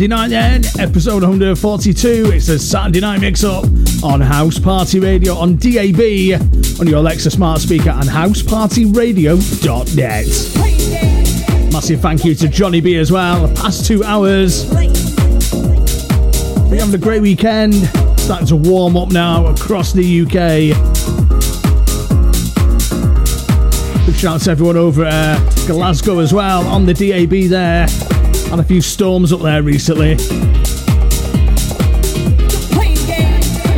Saturday night then, episode 142. It's a Saturday night mix up on House Party Radio on DAB, on your Alexa smart speaker, and housepartyradio.net. Massive thank you to Johnny B as well. The past two hours. We're having a great weekend. Starting to warm up now across the UK. Big shout out to everyone over at Glasgow as well on the DAB there. Had a few storms up there recently.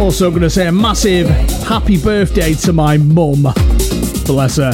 Also, going to say a massive happy birthday to my mum. Bless her.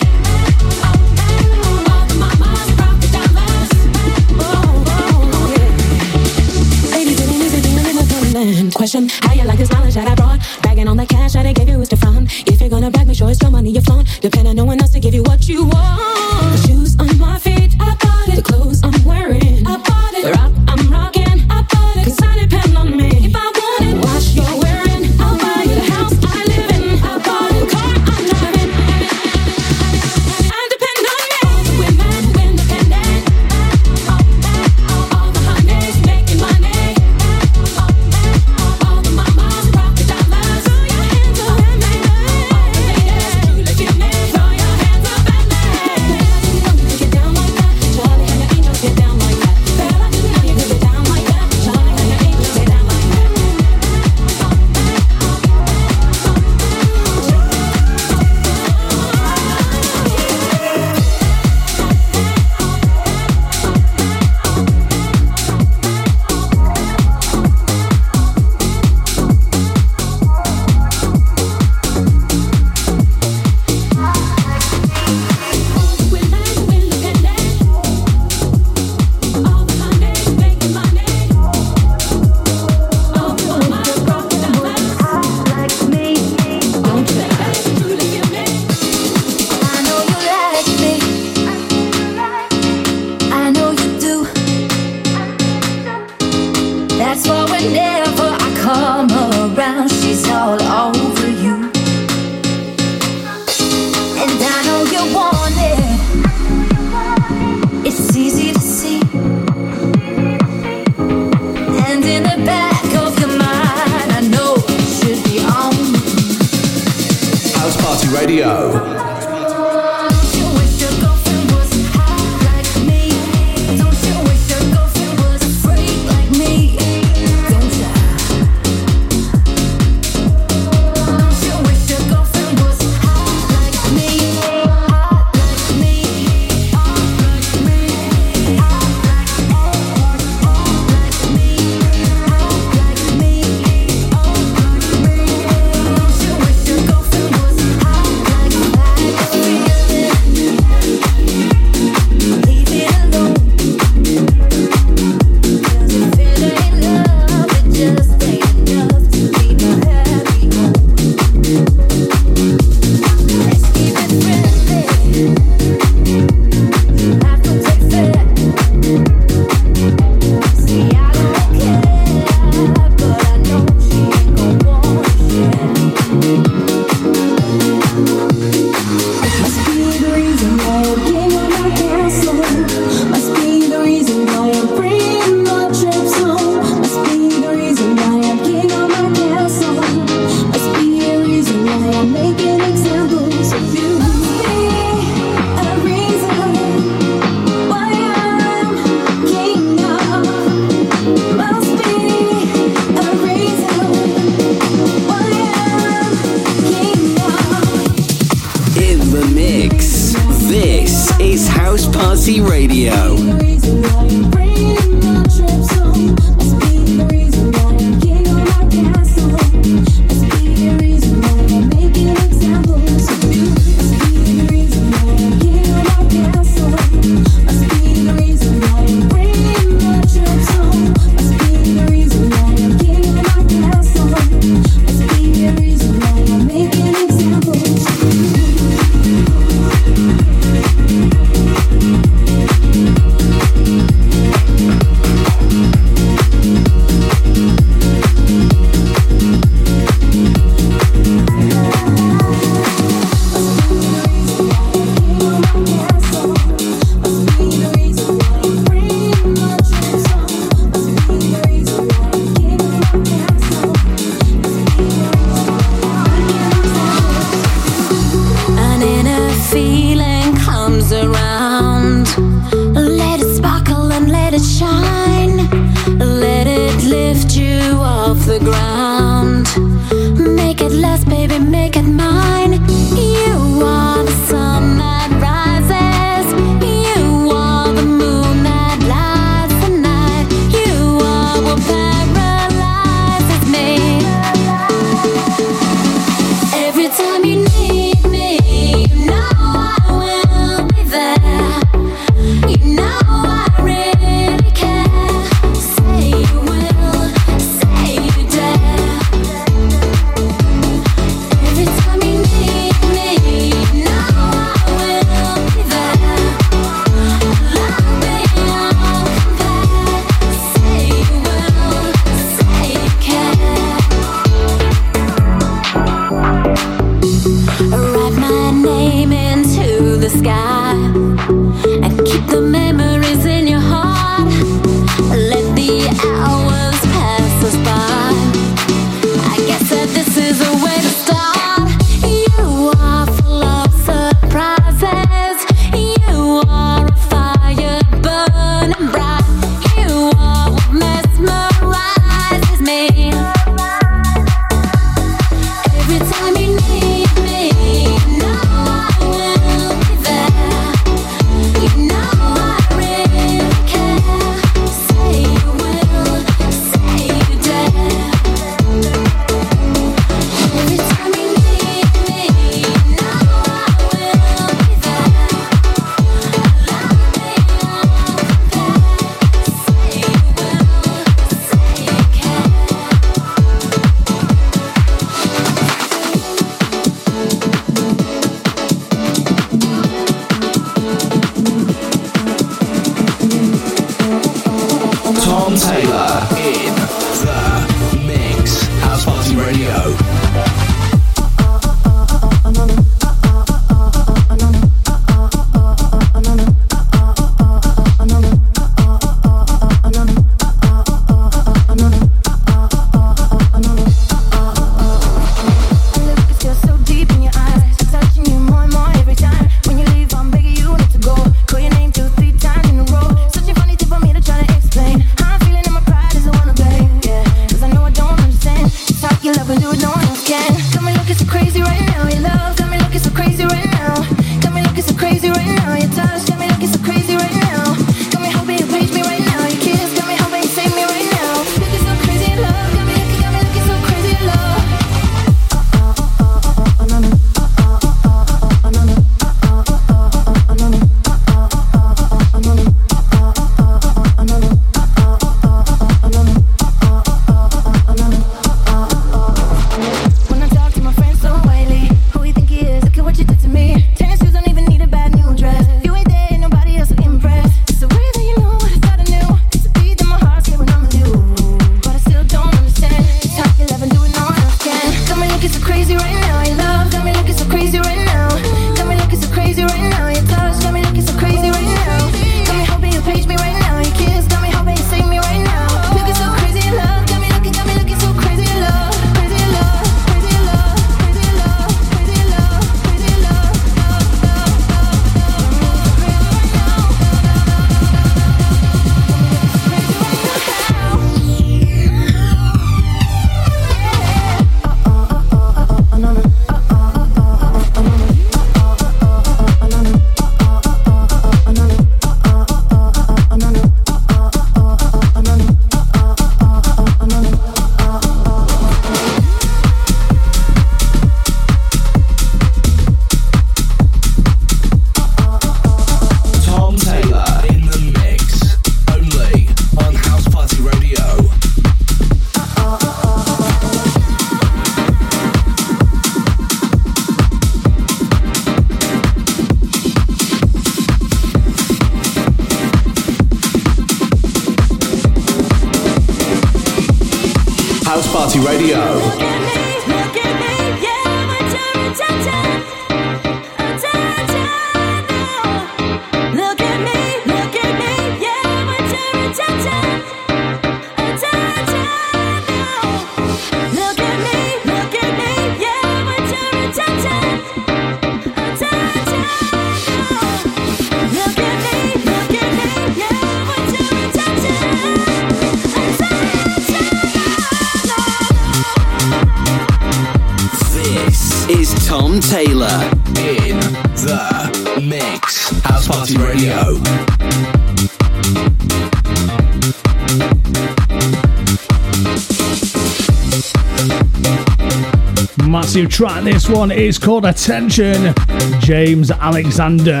Track, this one is called Attention, James Alexander.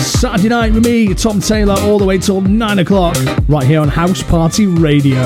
Saturday night with me, Tom Taylor, all the way till 9 o'clock, right here on House Party Radio.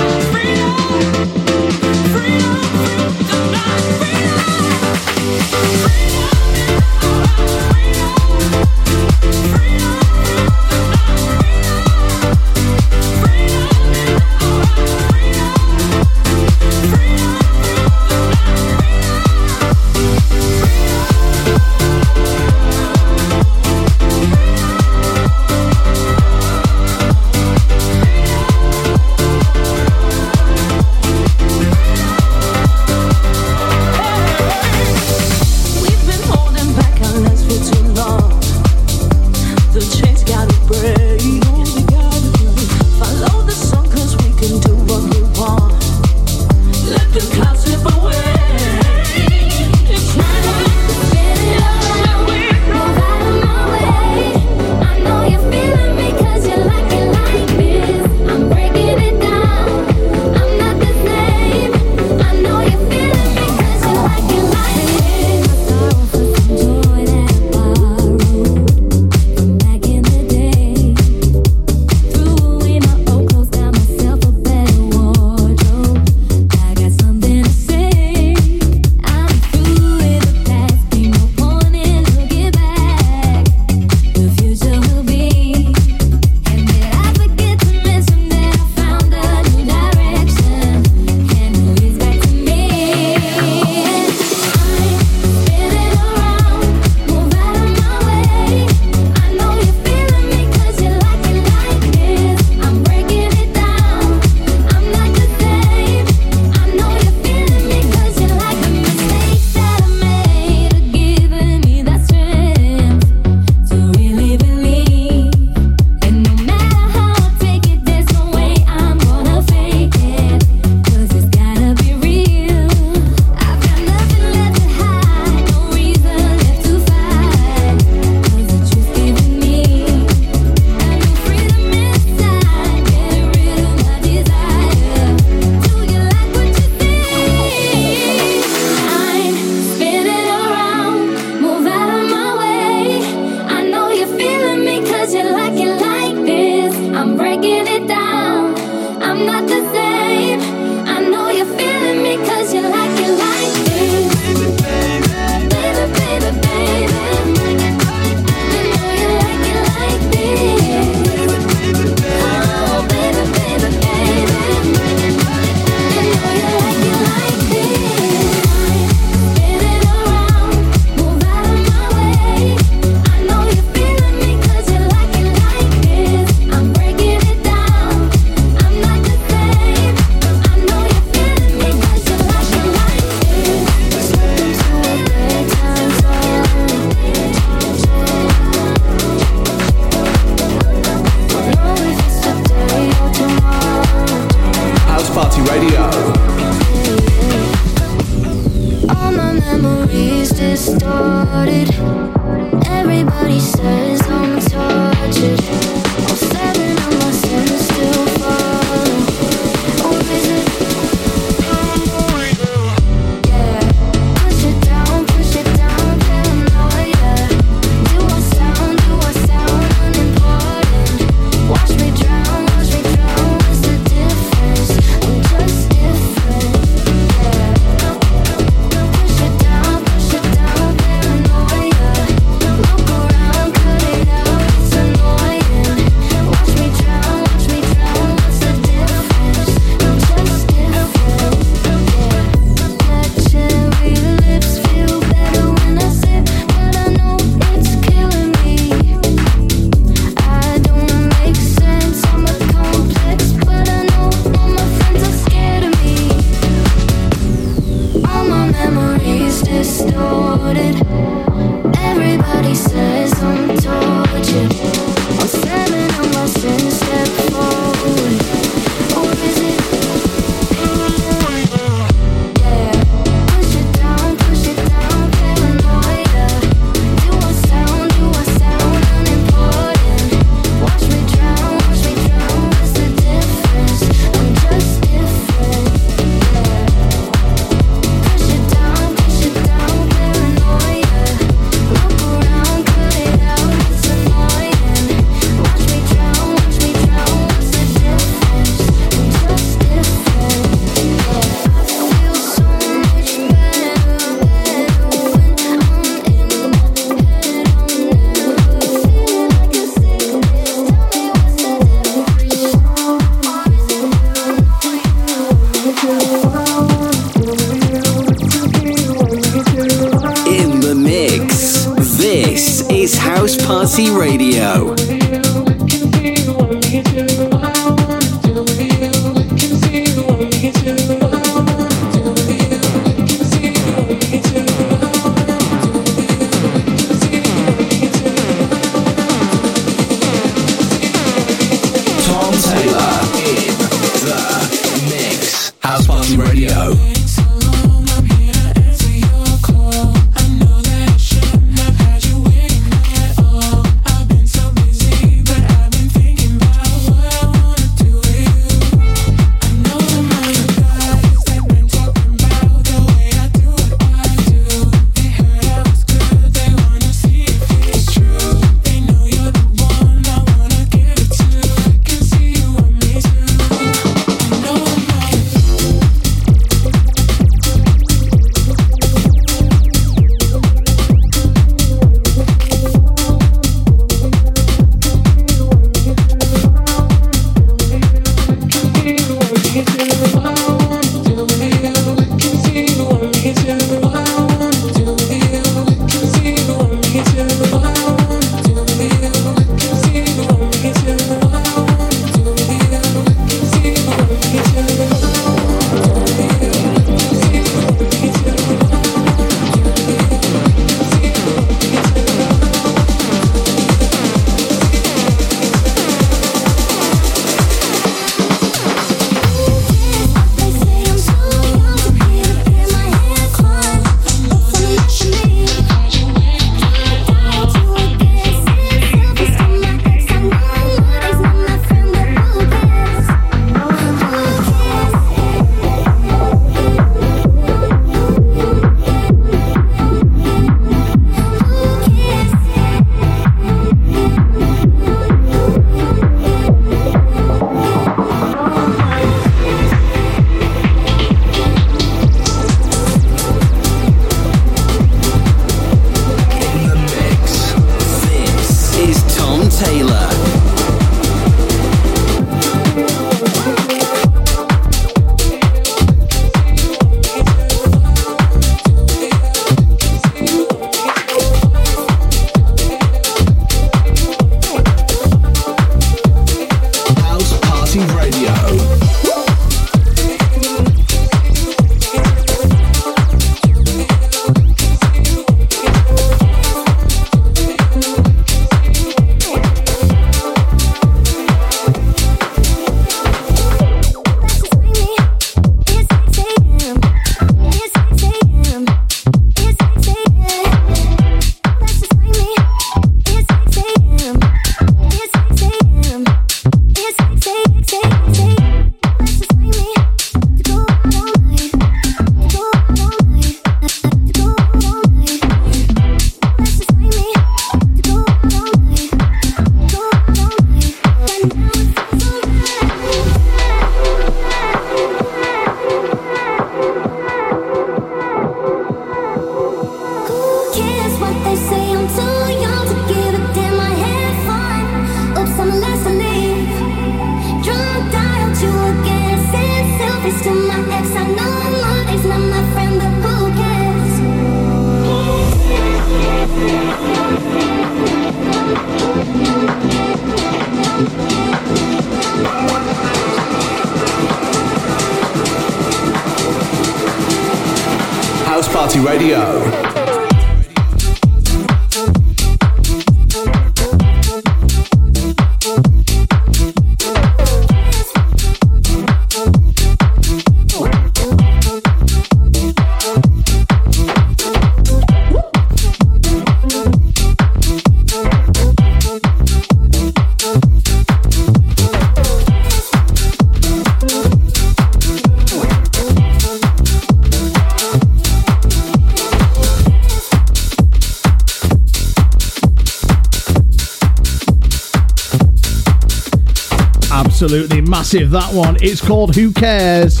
Massive that one. It's called Who Cares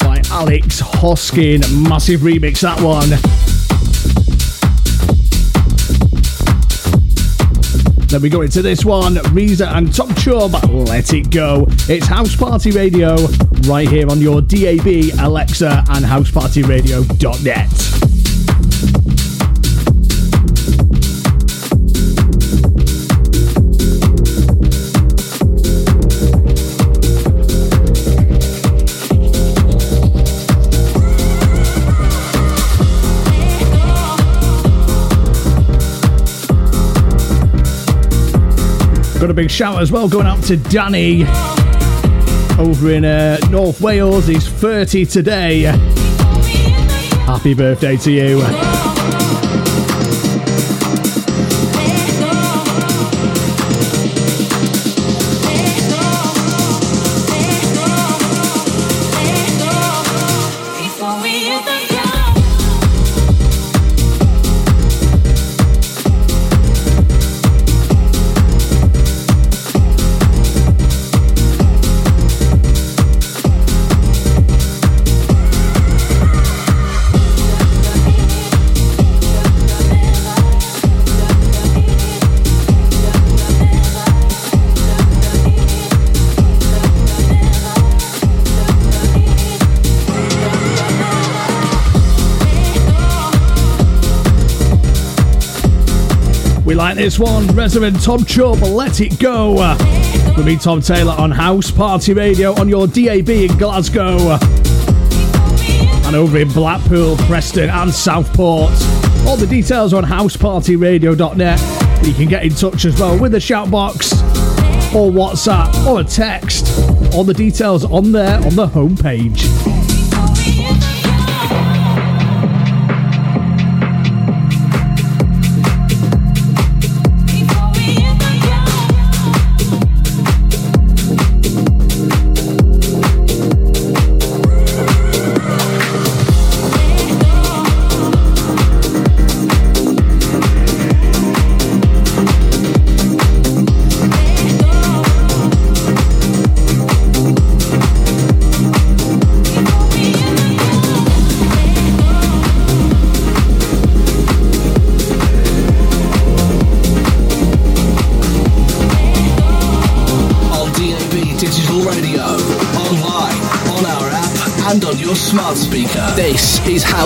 by Alex Hoskin. Massive remix that one. Then we go into this one, Reza and Top Chub, Let It Go. It's House Party Radio right here on your DAB, Alexa, and housepartyradio.net. got a big shout as well going out to Danny over in uh, North Wales. He's 30 today. Happy birthday to you. Like this one. Resident Tom Chubb, Let It Go. With me, Tom Taylor, on House Party Radio on your DAB in Glasgow. And over in Blackpool, Preston, and Southport. All the details on housepartyradio.net. You can get in touch as well with a shout box or WhatsApp or a text. All the details on there on the homepage.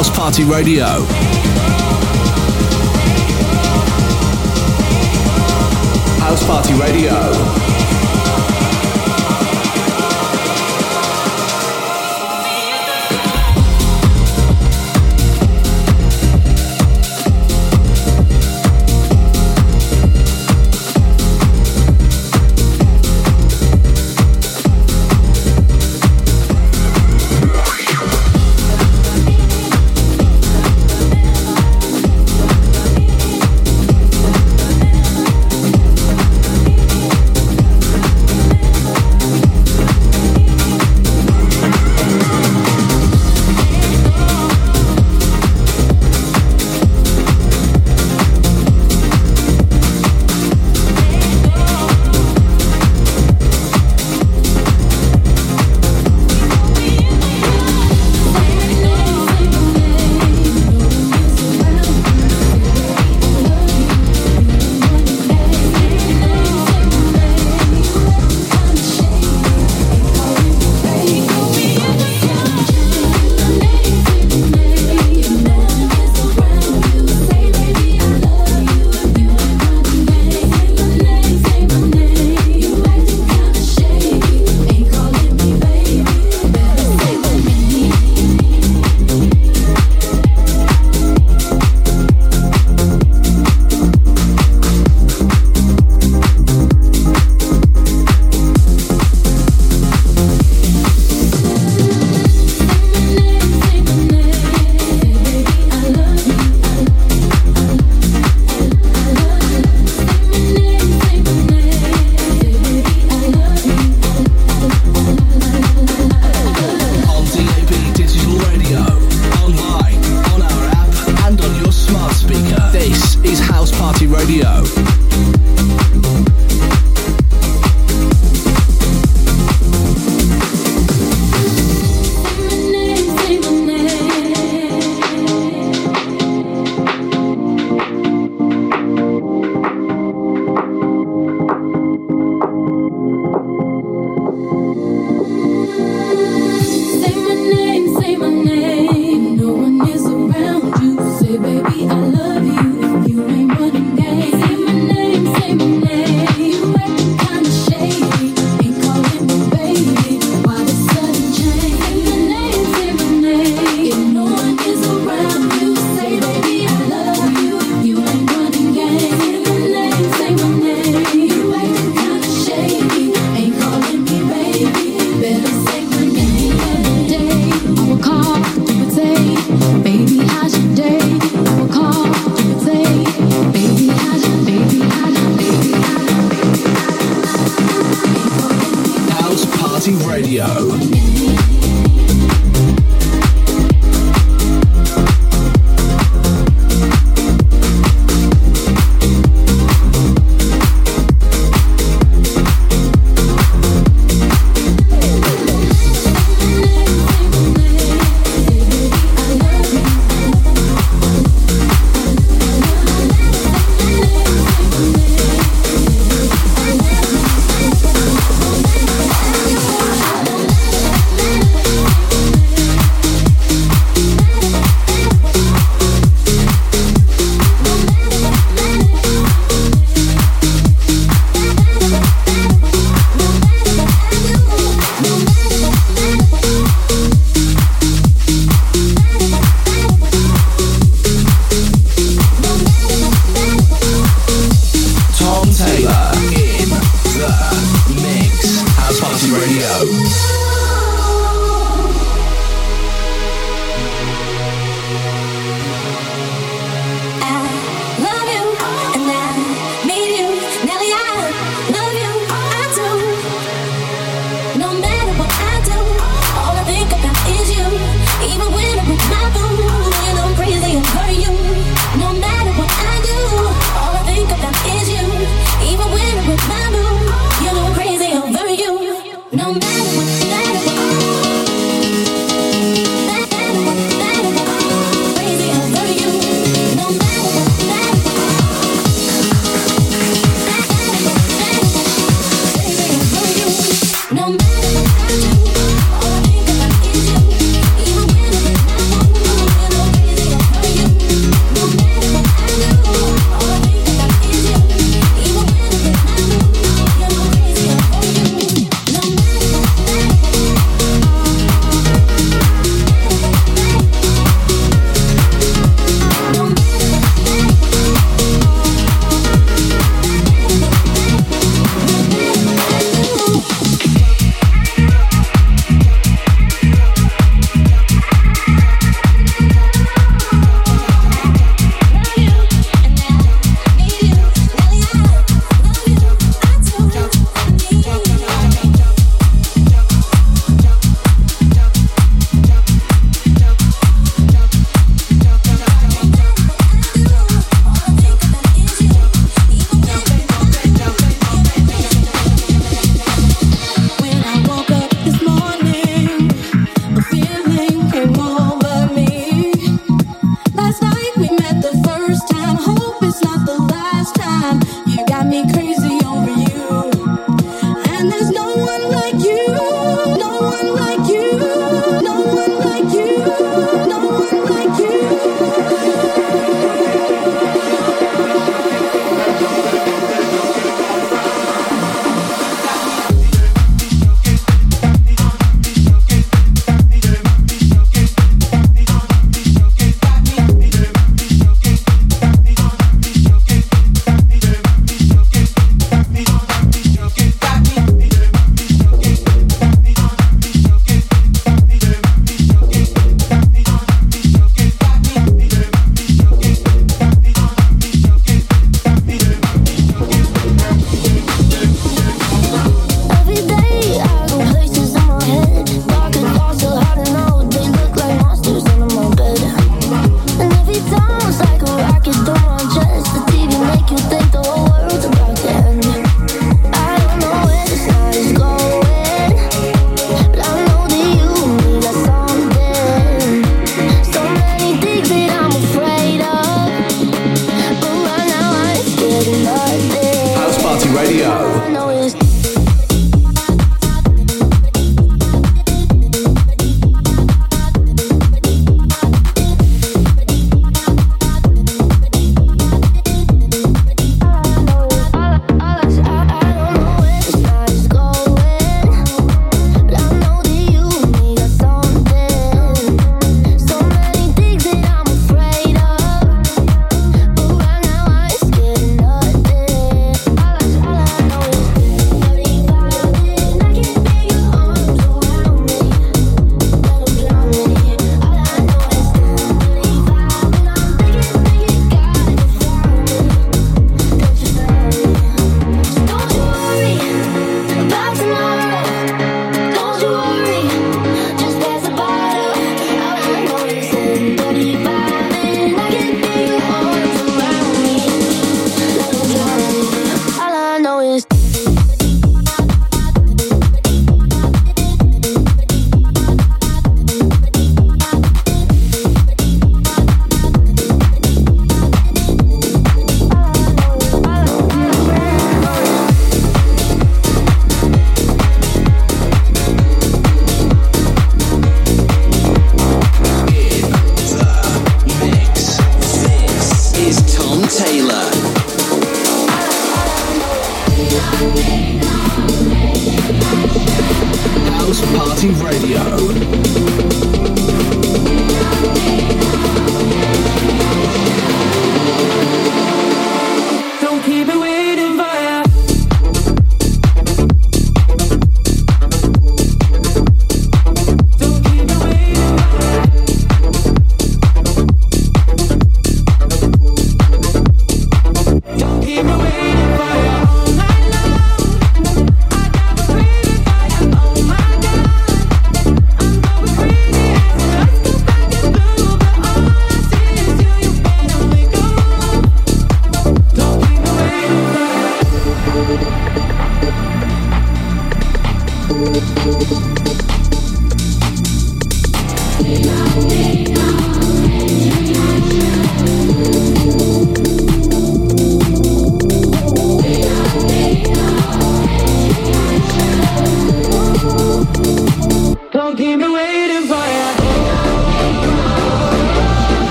House Party Radio. House Party Radio.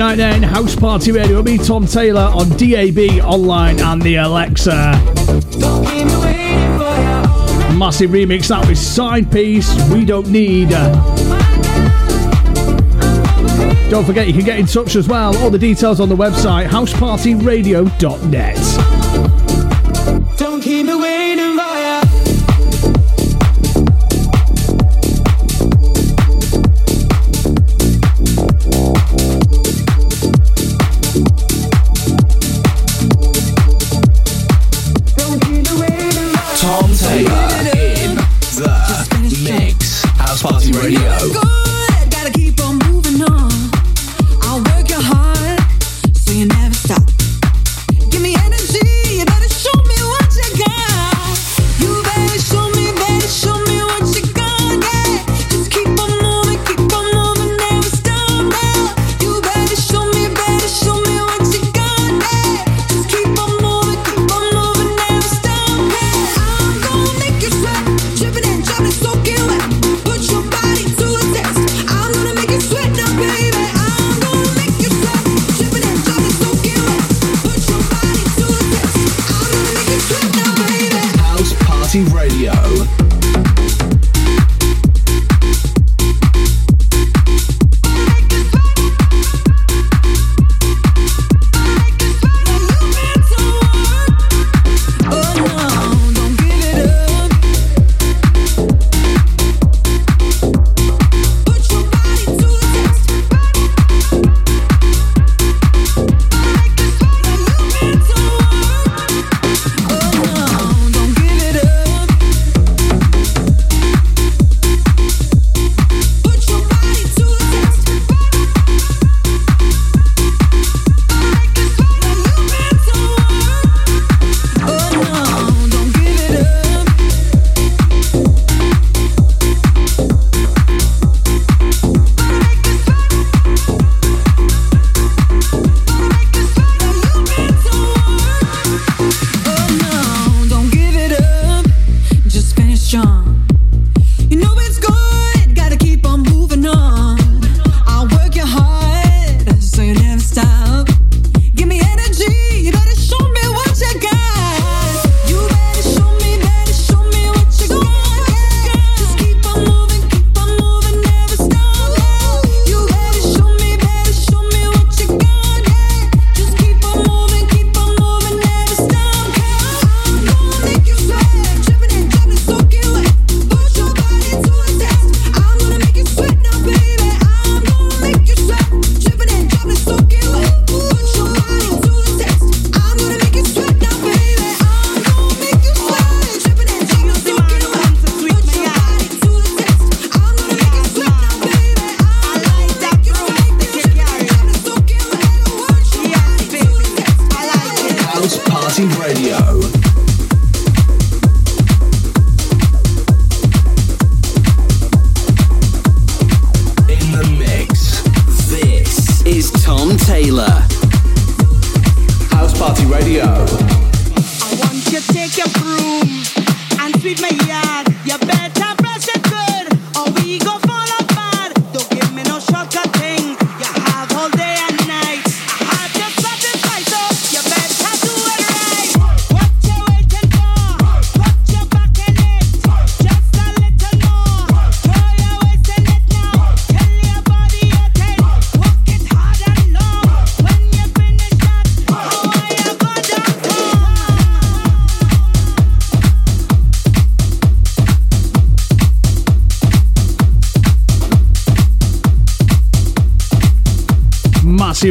Night then, House Party Radio. Me, Tom Taylor, on DAB, online, and the Alexa. Massive remix that was Sidepiece. We don't need. Don't forget, you can get in touch as well. All the details on the website, housepartyradio.net.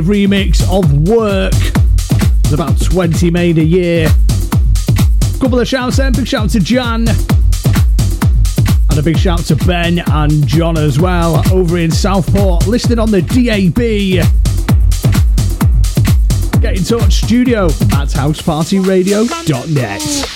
remix of Work. There's about 20 made a year. Couple of shouts then. Big shout to Jan. And a big shout to Ben and John as well over in Southport, listed on the DAB. Get in touch, studio at housepartyradio.net.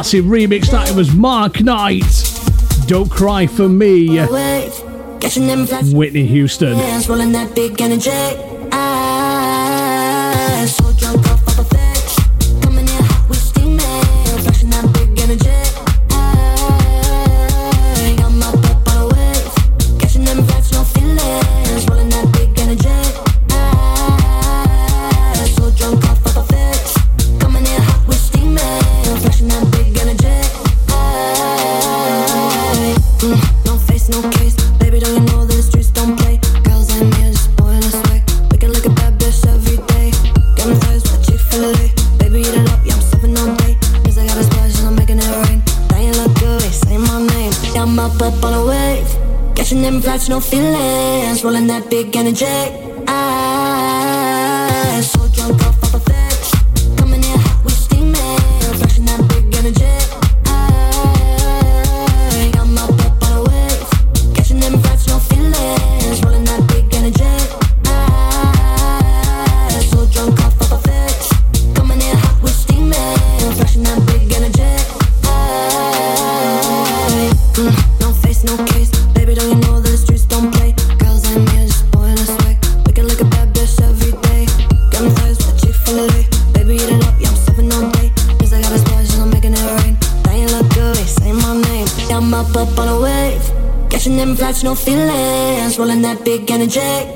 massive remix. That it was Mark Knight. Don't cry for me. Whitney Houston. Big energy. magic.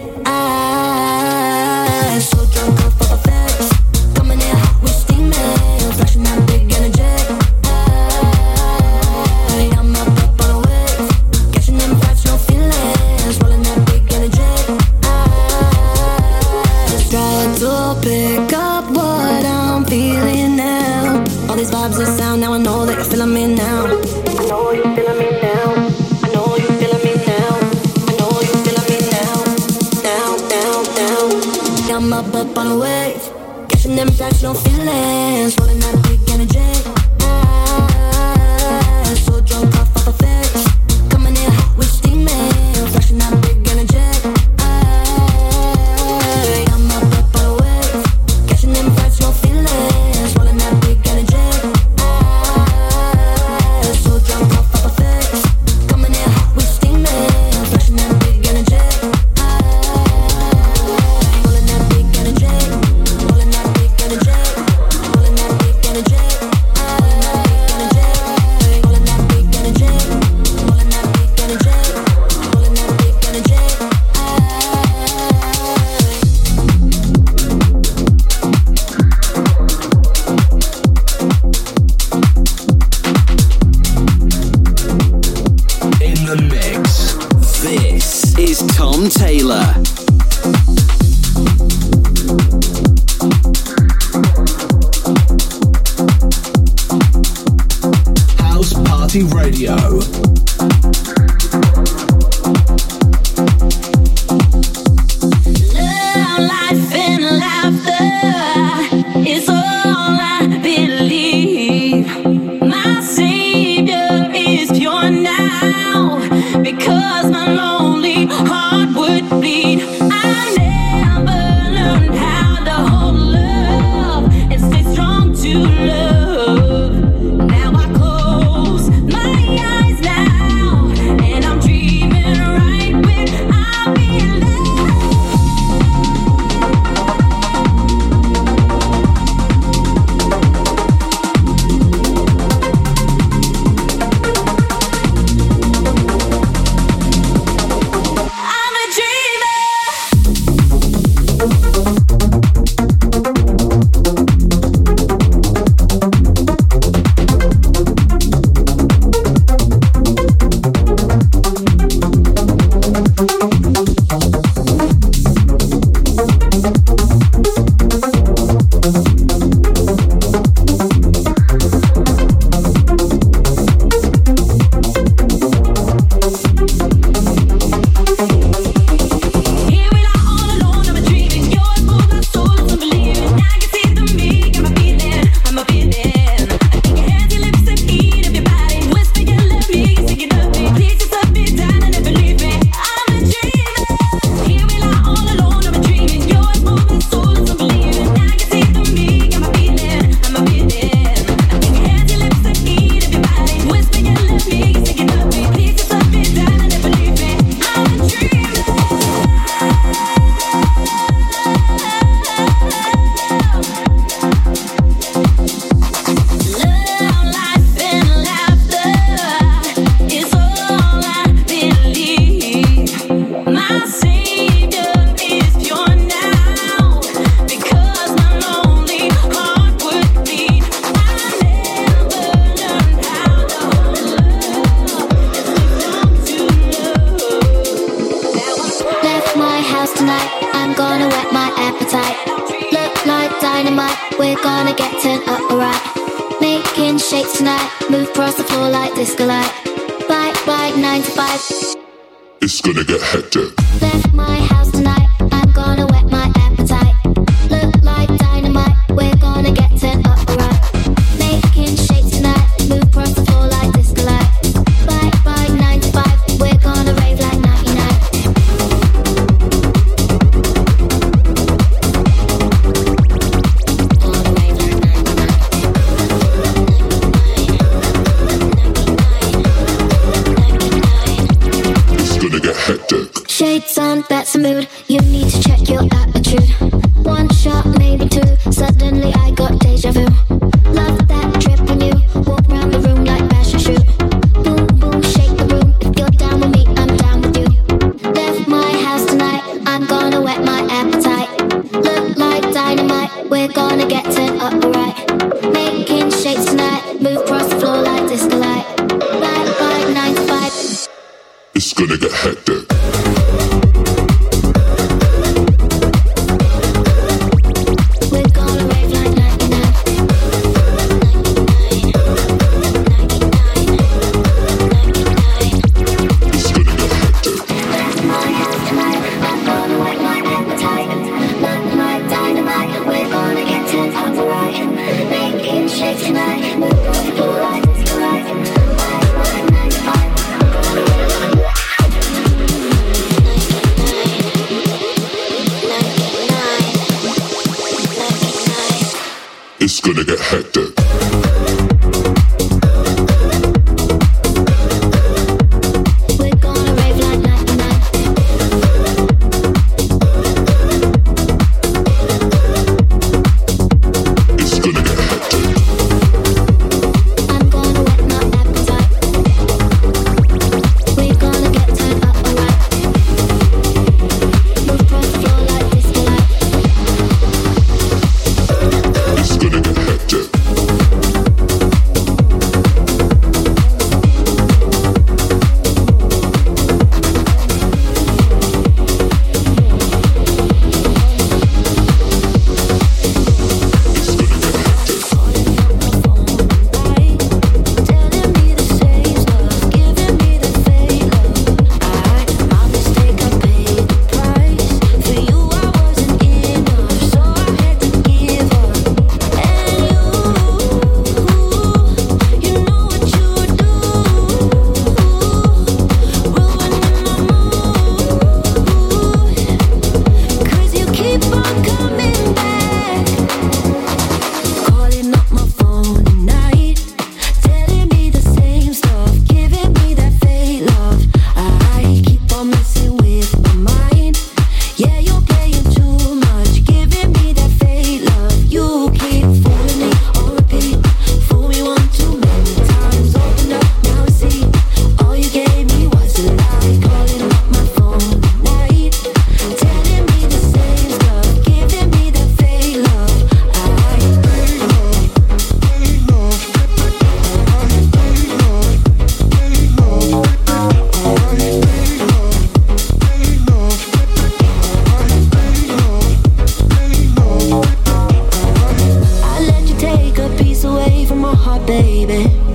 in shakes tonight. Move across the floor like disco light. Bye bye, nine to five. It's gonna get hectic. Left my baby.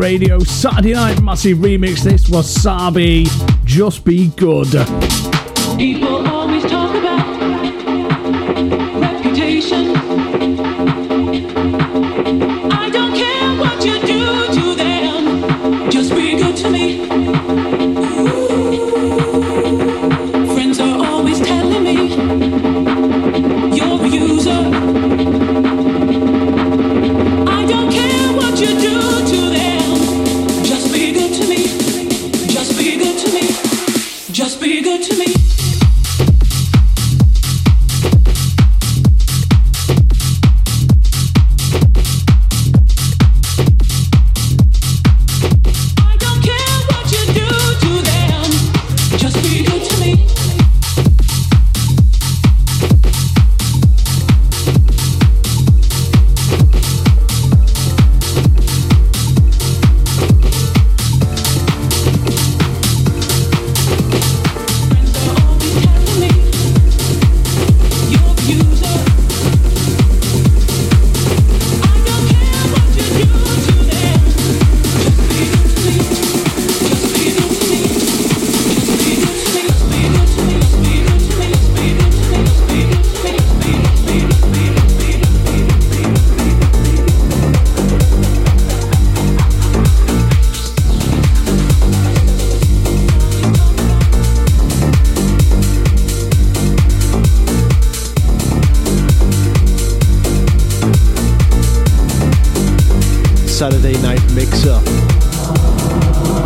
Radio Saturday Night Massive Remix. This was Sabi. Just be good.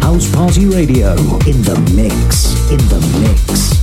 House Party Radio. In the mix, in the mix.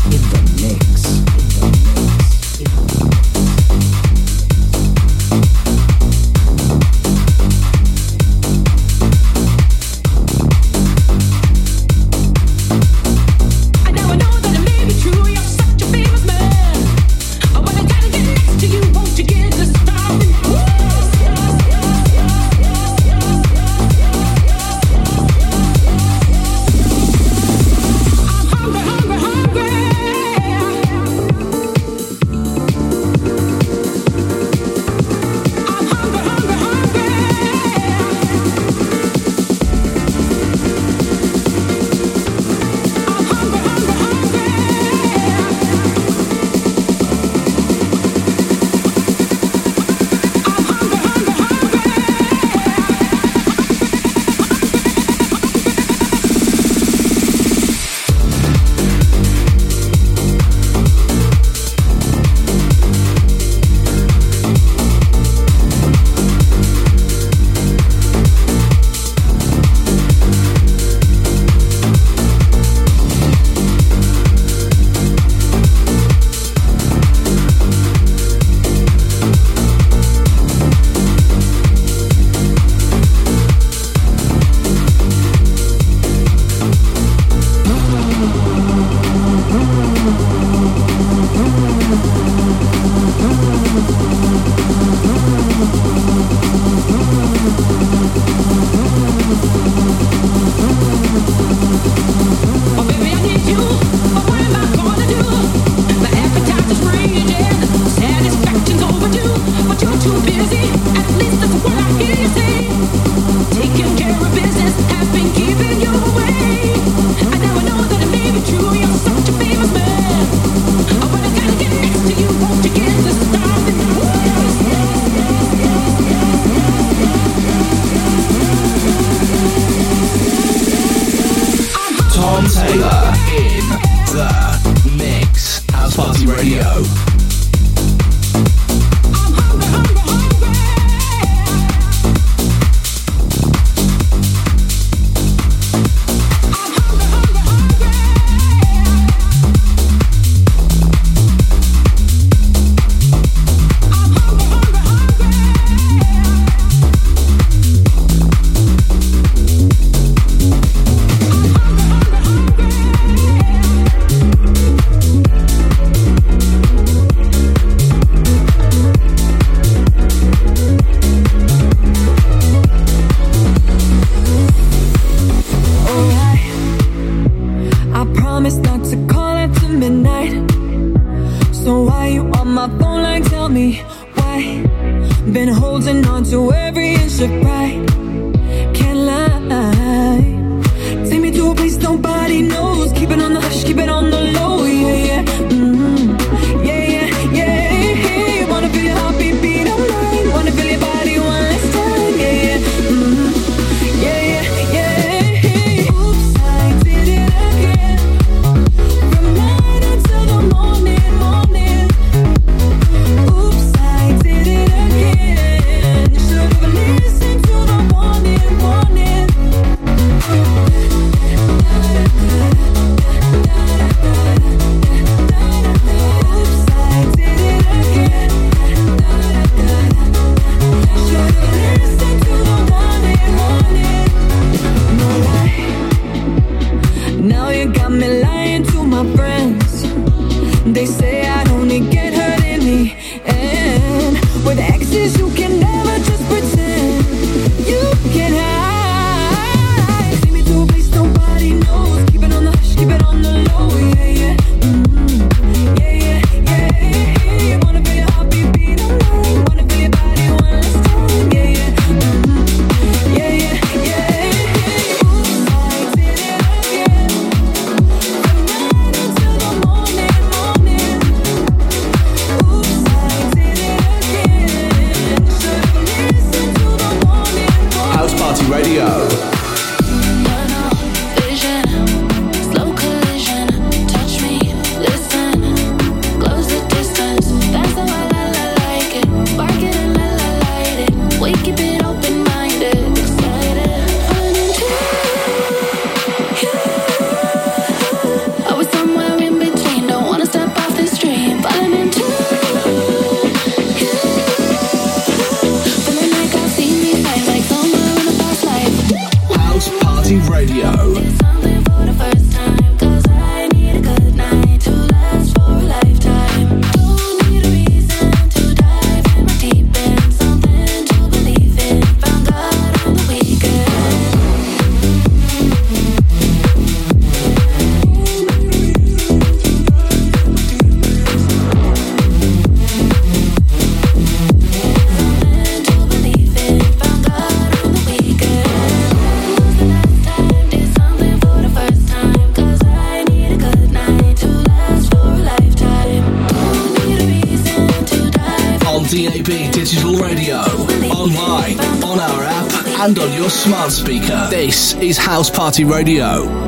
Party Radio.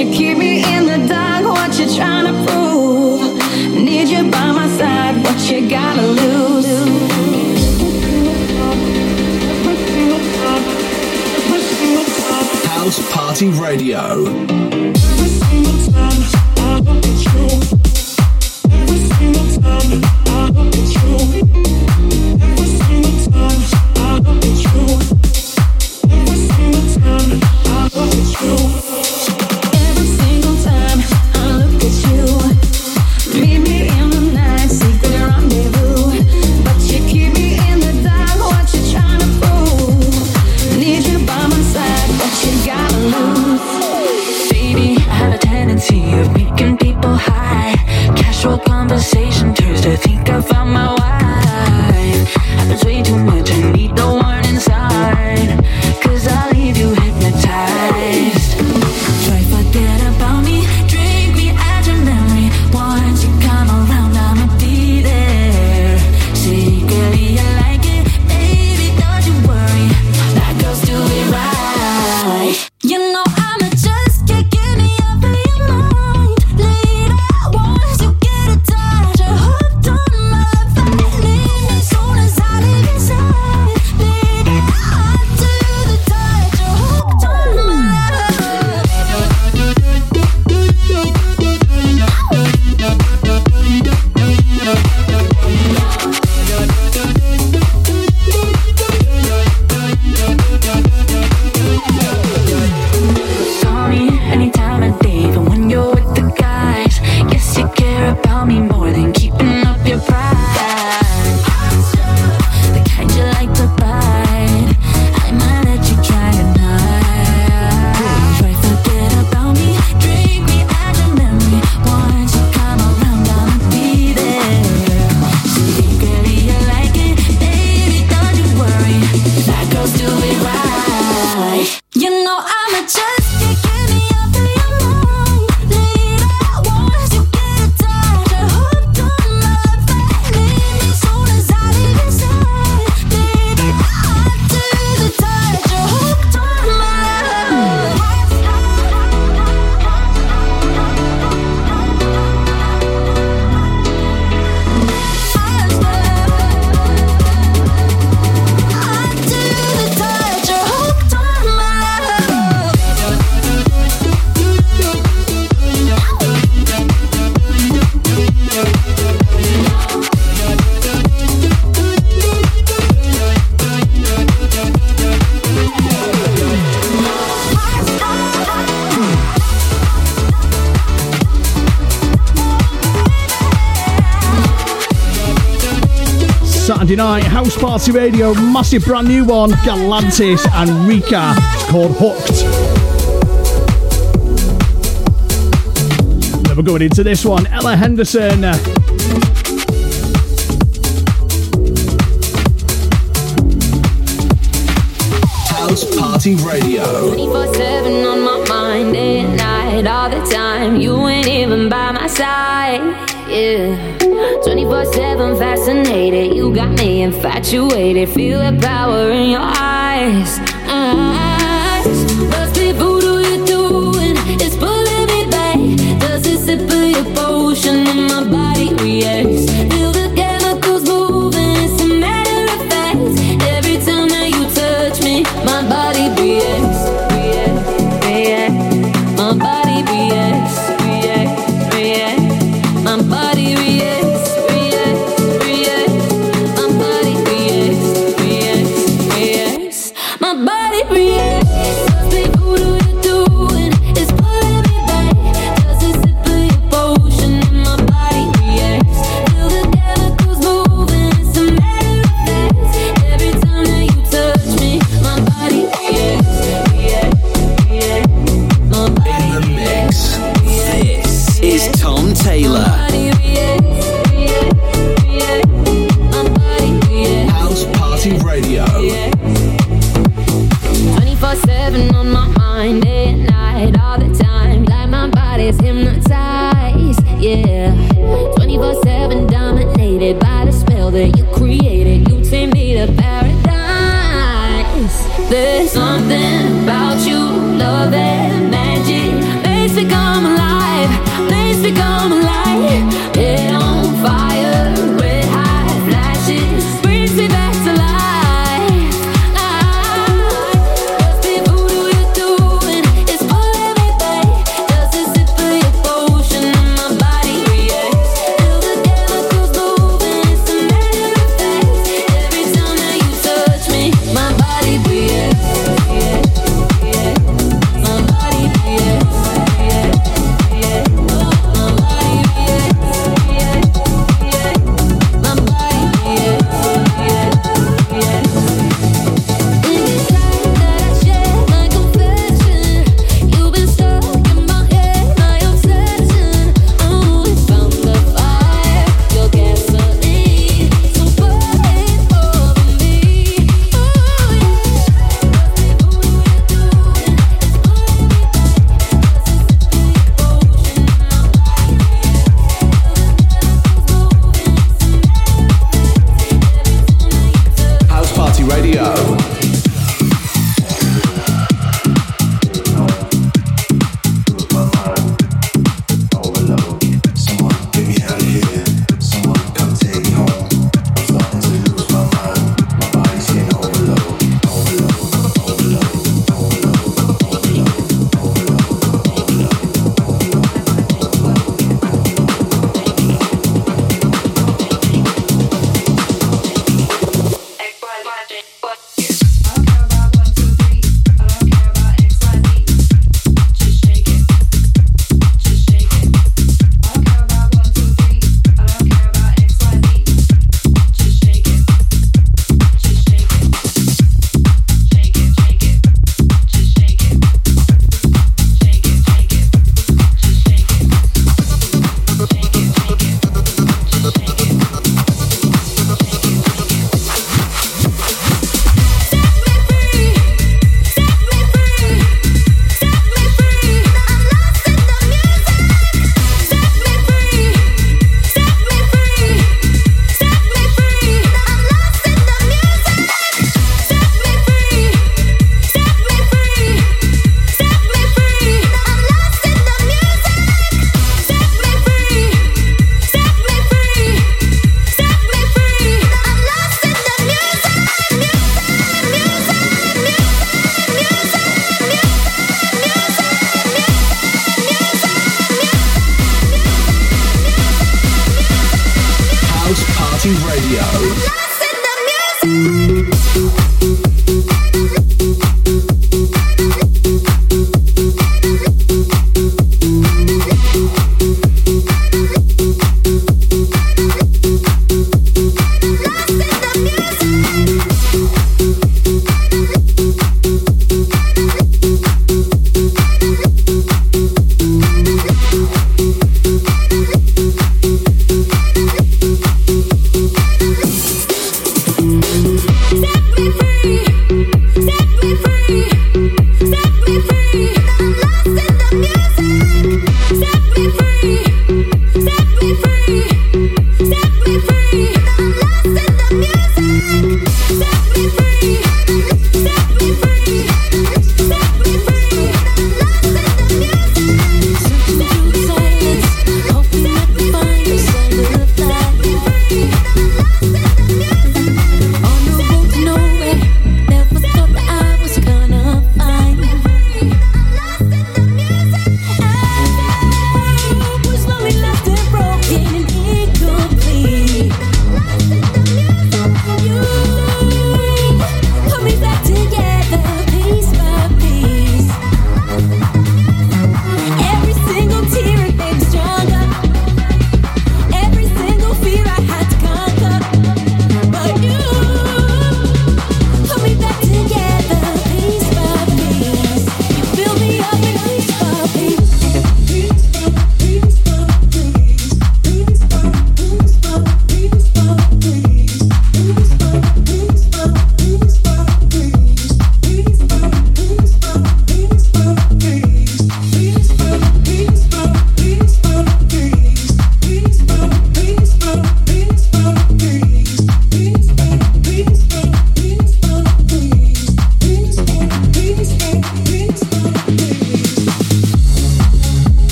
you keep me in the dark? What you trying to prove? Need you by my side? What you gotta lose? House Party Radio. Party Radio, massive brand new one, Galantis and Rika, called Hooked. Then we're going into this one, Ella Henderson. House Party Radio. 24-7 on my mind, day and night, all the time. You ain't even by my side, yeah. 24 7 fascinated. You got me infatuated. Feel the power in your eyes.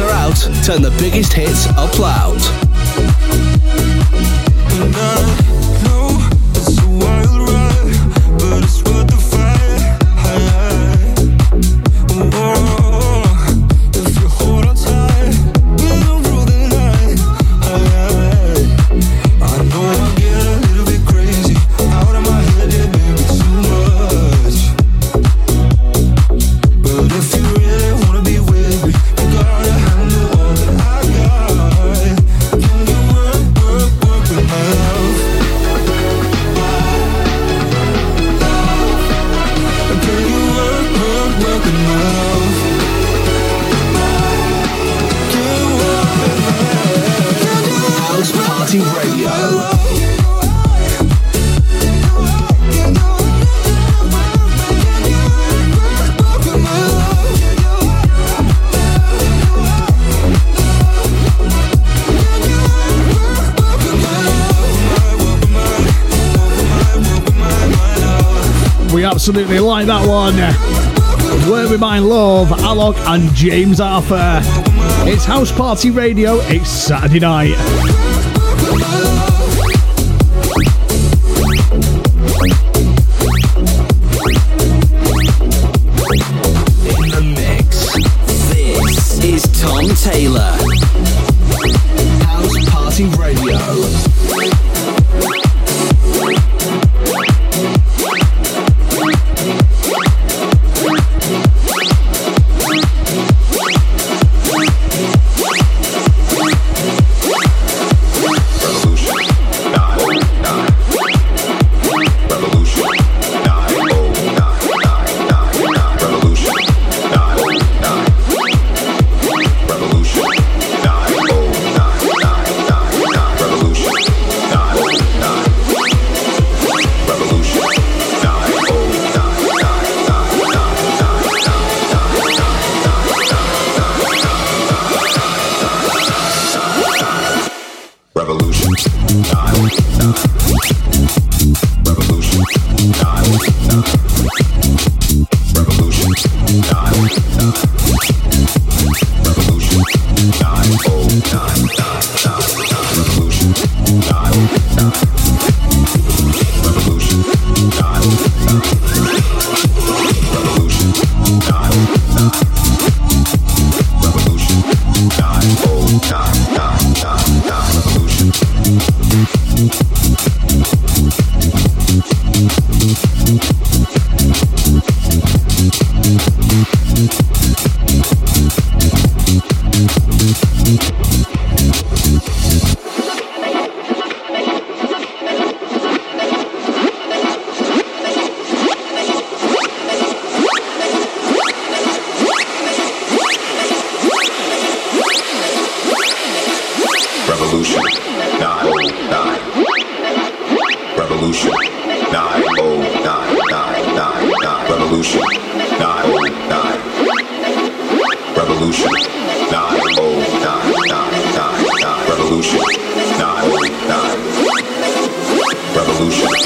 are out, turn the biggest hits up loud. absolutely like that one. Where We Mind Love, Alok and James Arthur. It's House Party Radio, it's Saturday night. revolution.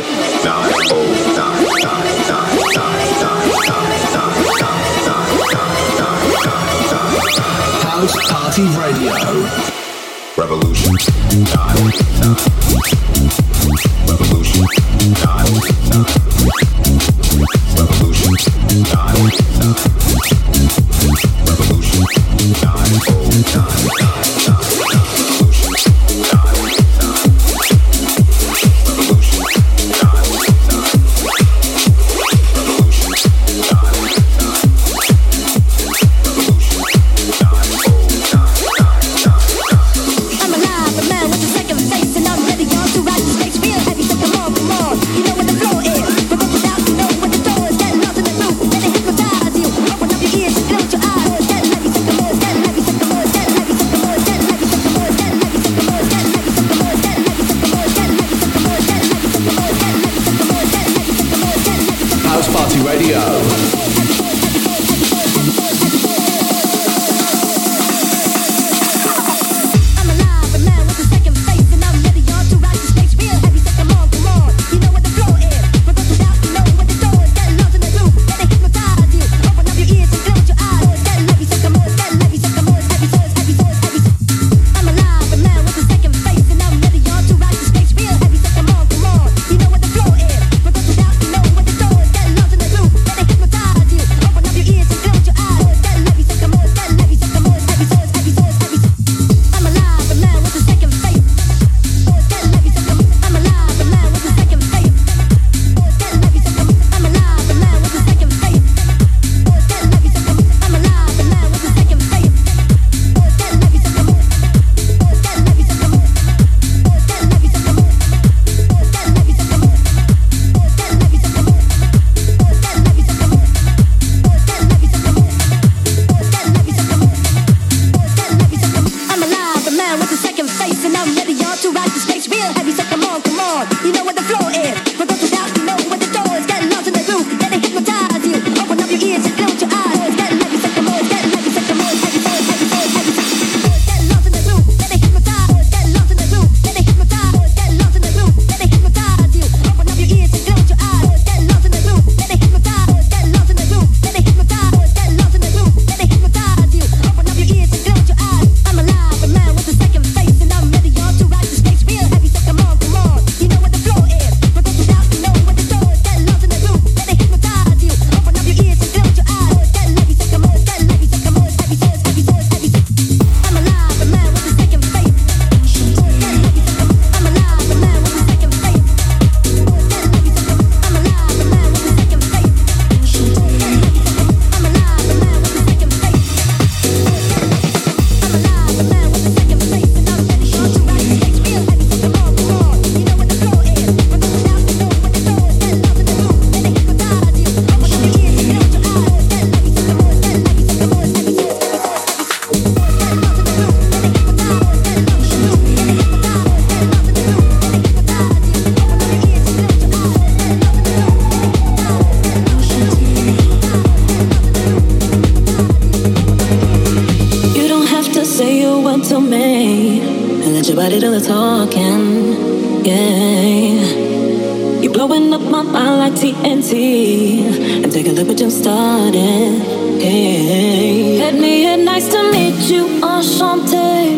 blowing up my mind like TNT. And take a look at I'm starting. Hey. let me and nice to meet you, enchanté.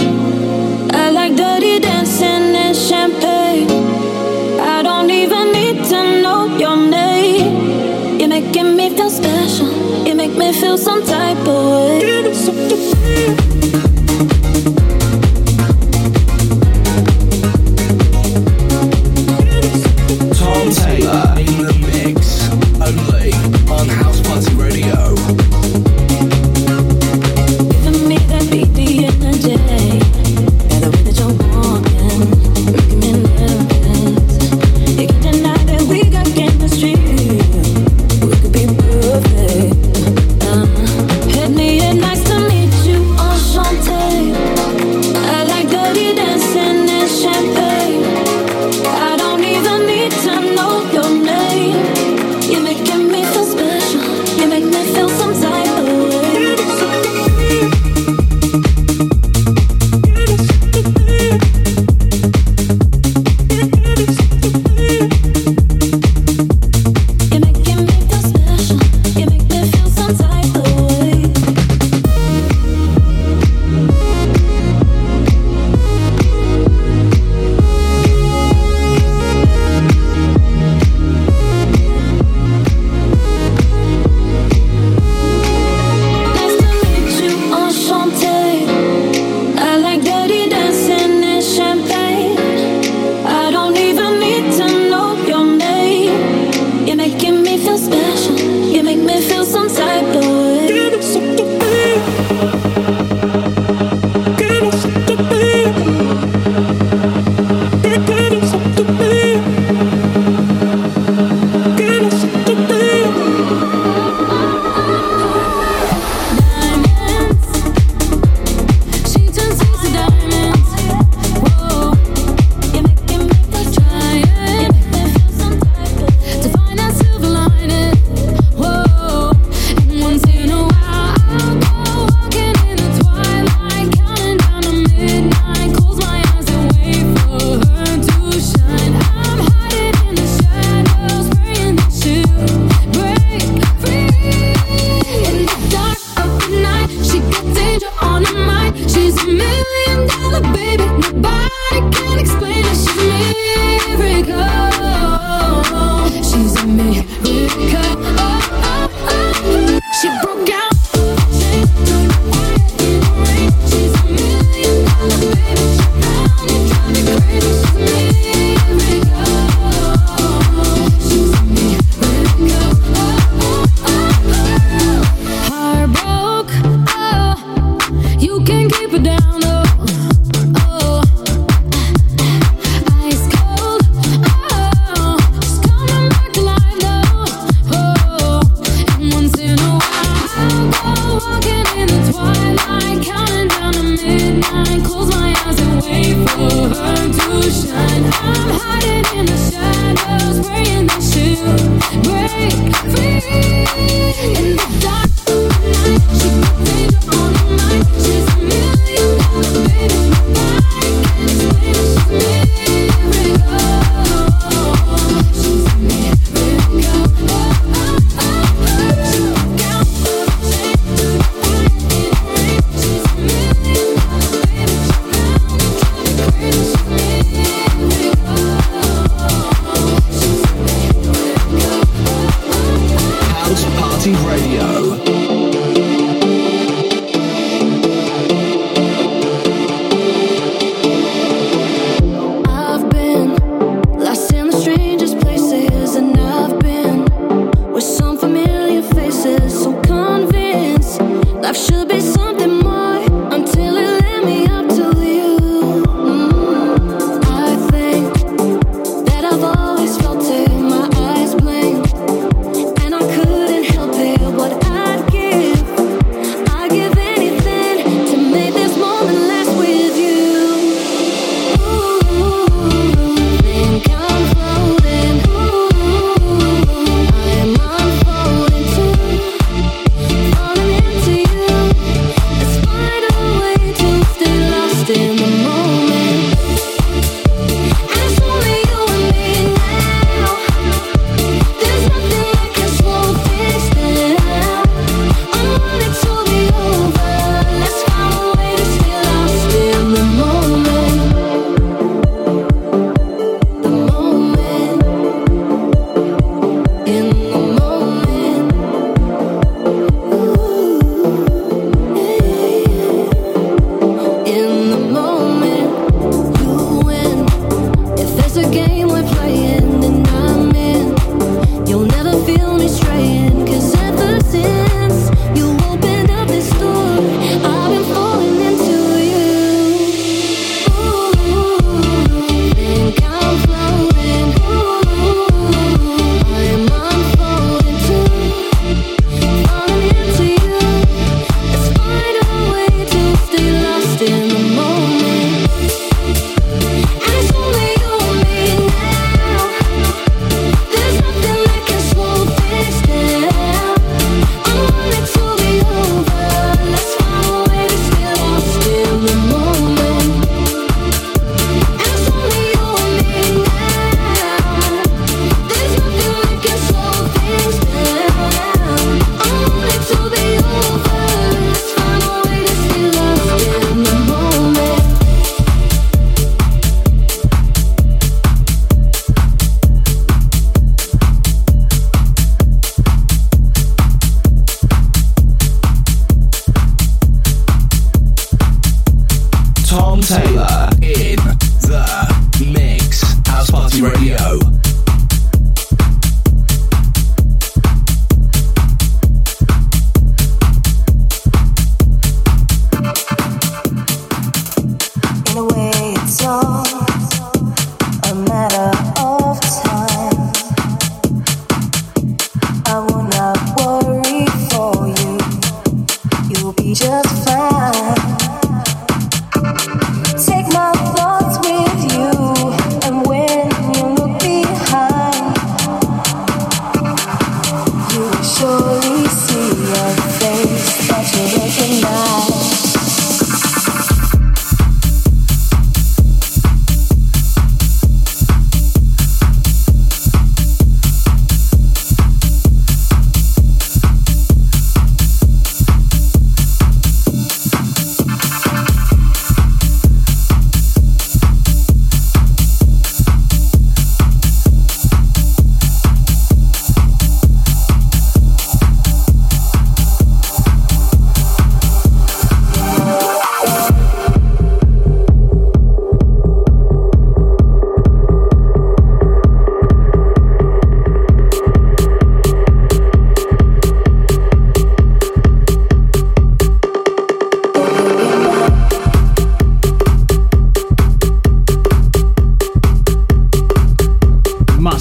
I like dirty dancing and champagne. I don't even need to know your name. You're making me feel special. You make me feel some type of way.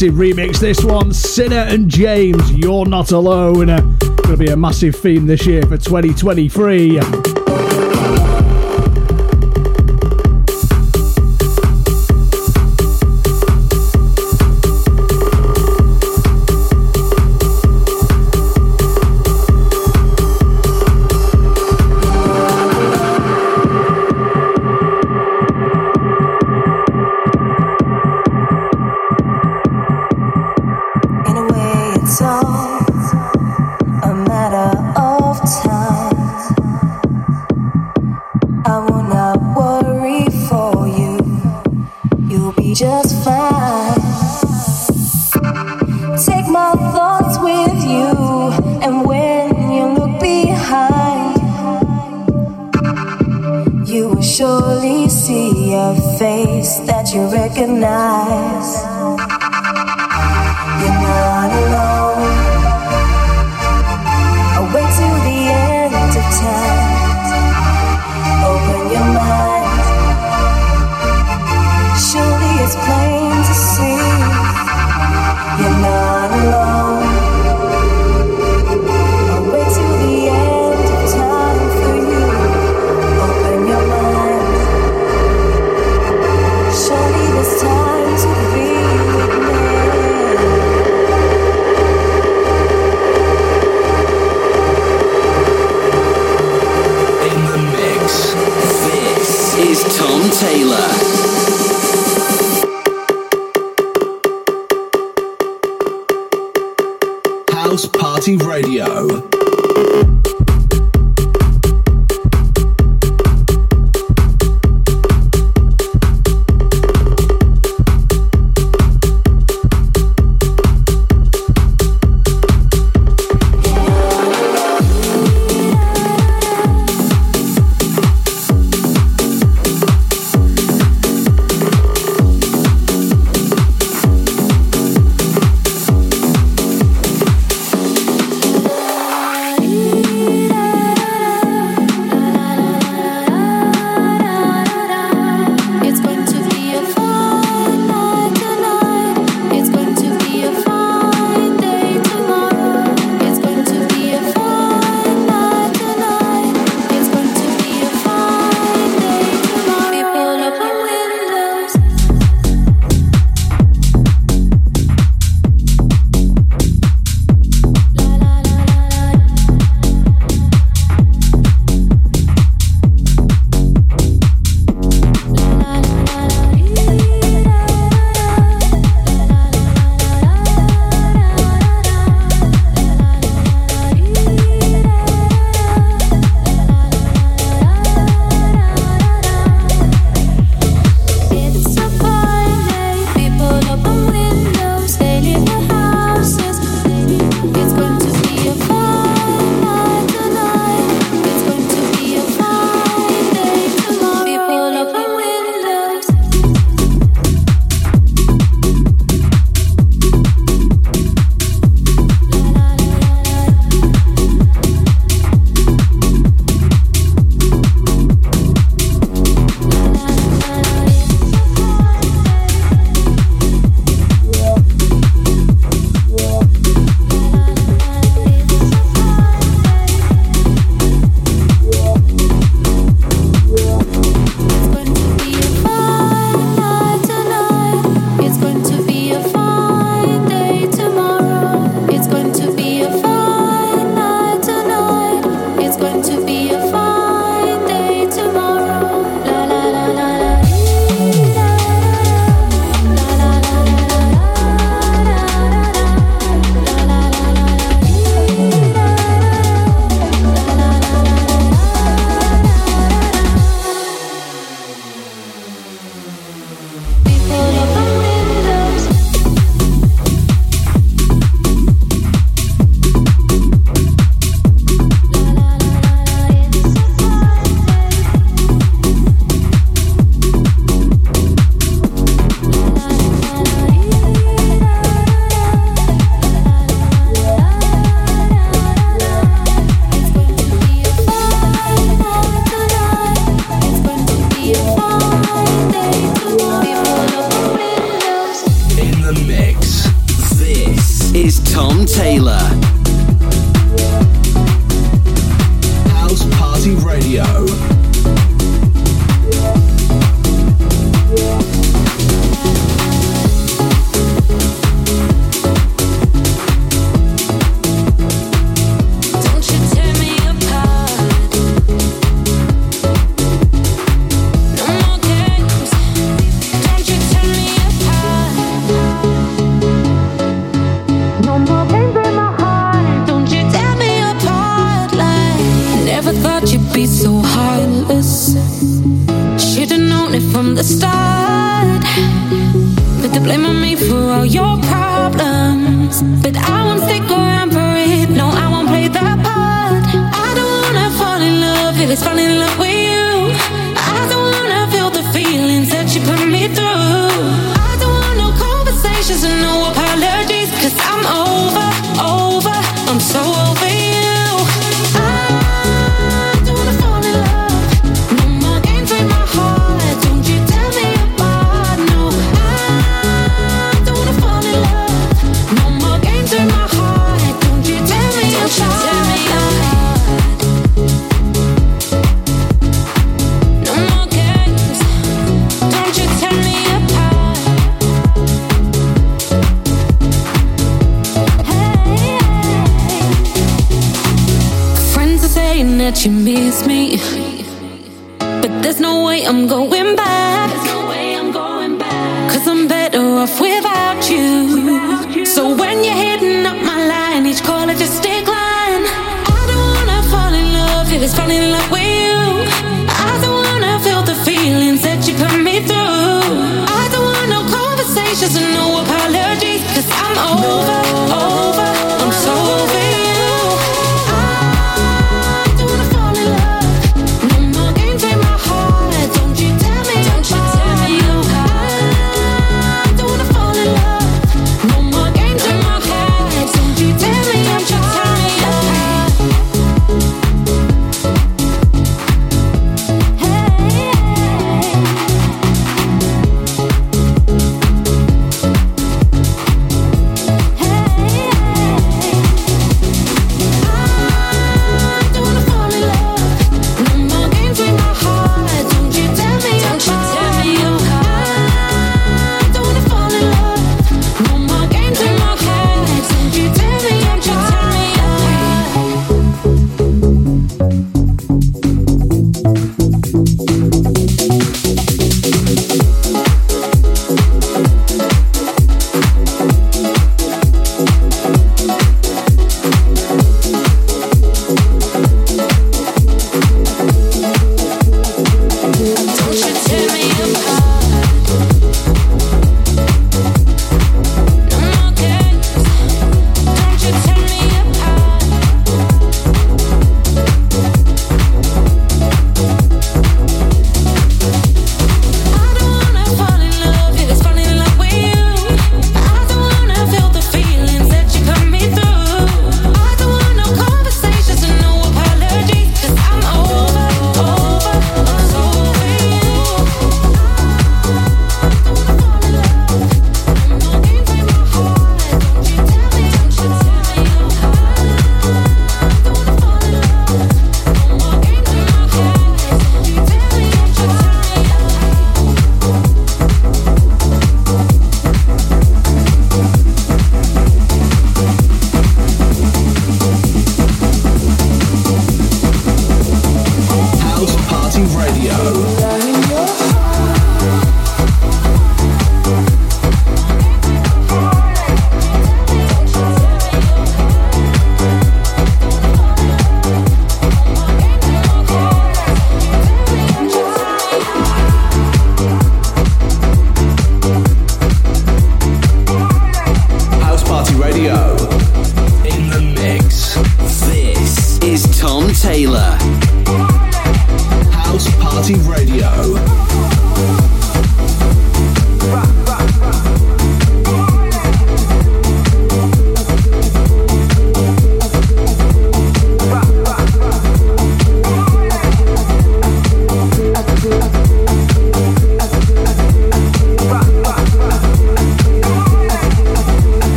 massive remix. This one, Sinner and James, You're Not Alone. Gonna be a massive theme this year for 2023.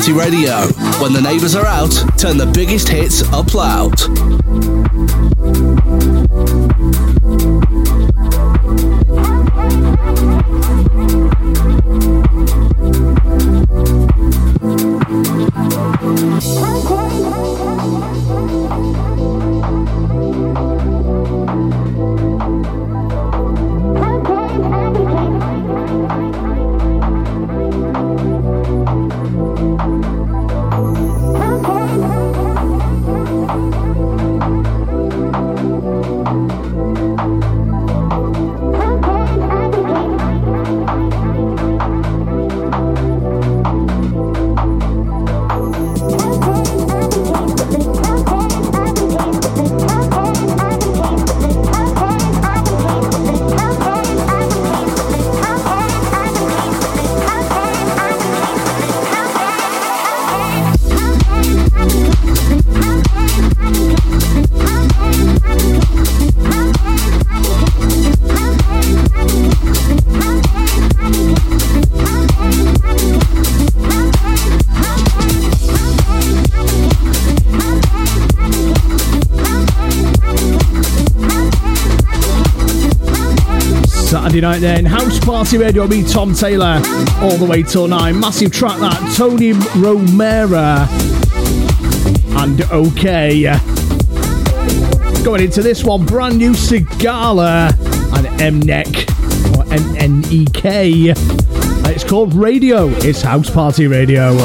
Party Radio. When the neighbours are out, turn the biggest hits up loud. Saturday night then, House Party Radio, me, Tom Taylor, all the way till 9. Massive track that, Tony Romera and OK. Going into this one, brand new Sigala uh, and Mnek, or M-N-E-K. Uh, it's called Radio, it's House Party Radio.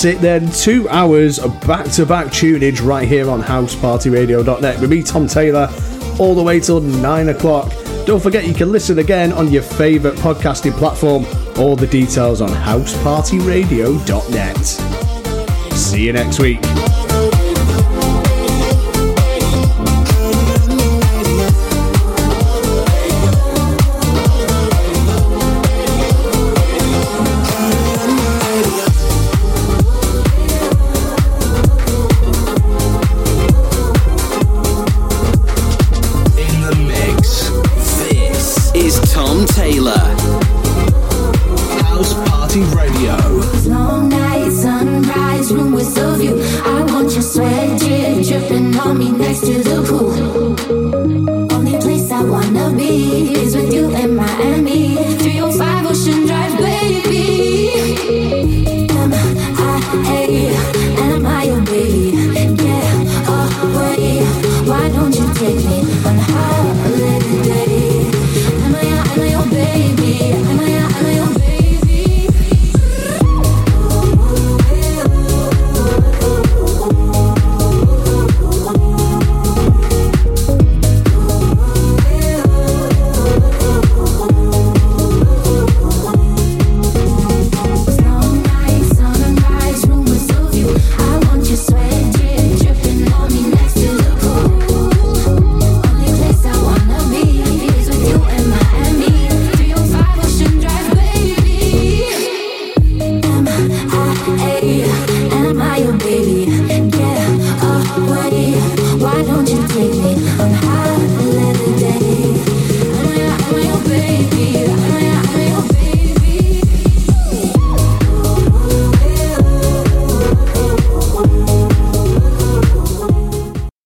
that's it then. Two hours of back to back tunage right here on housepartyradio.net with me, Tom Taylor, all the way till nine o'clock. Don't forget you can listen again on your favourite podcasting platform. All the details on housepartyradio.net. See you next week.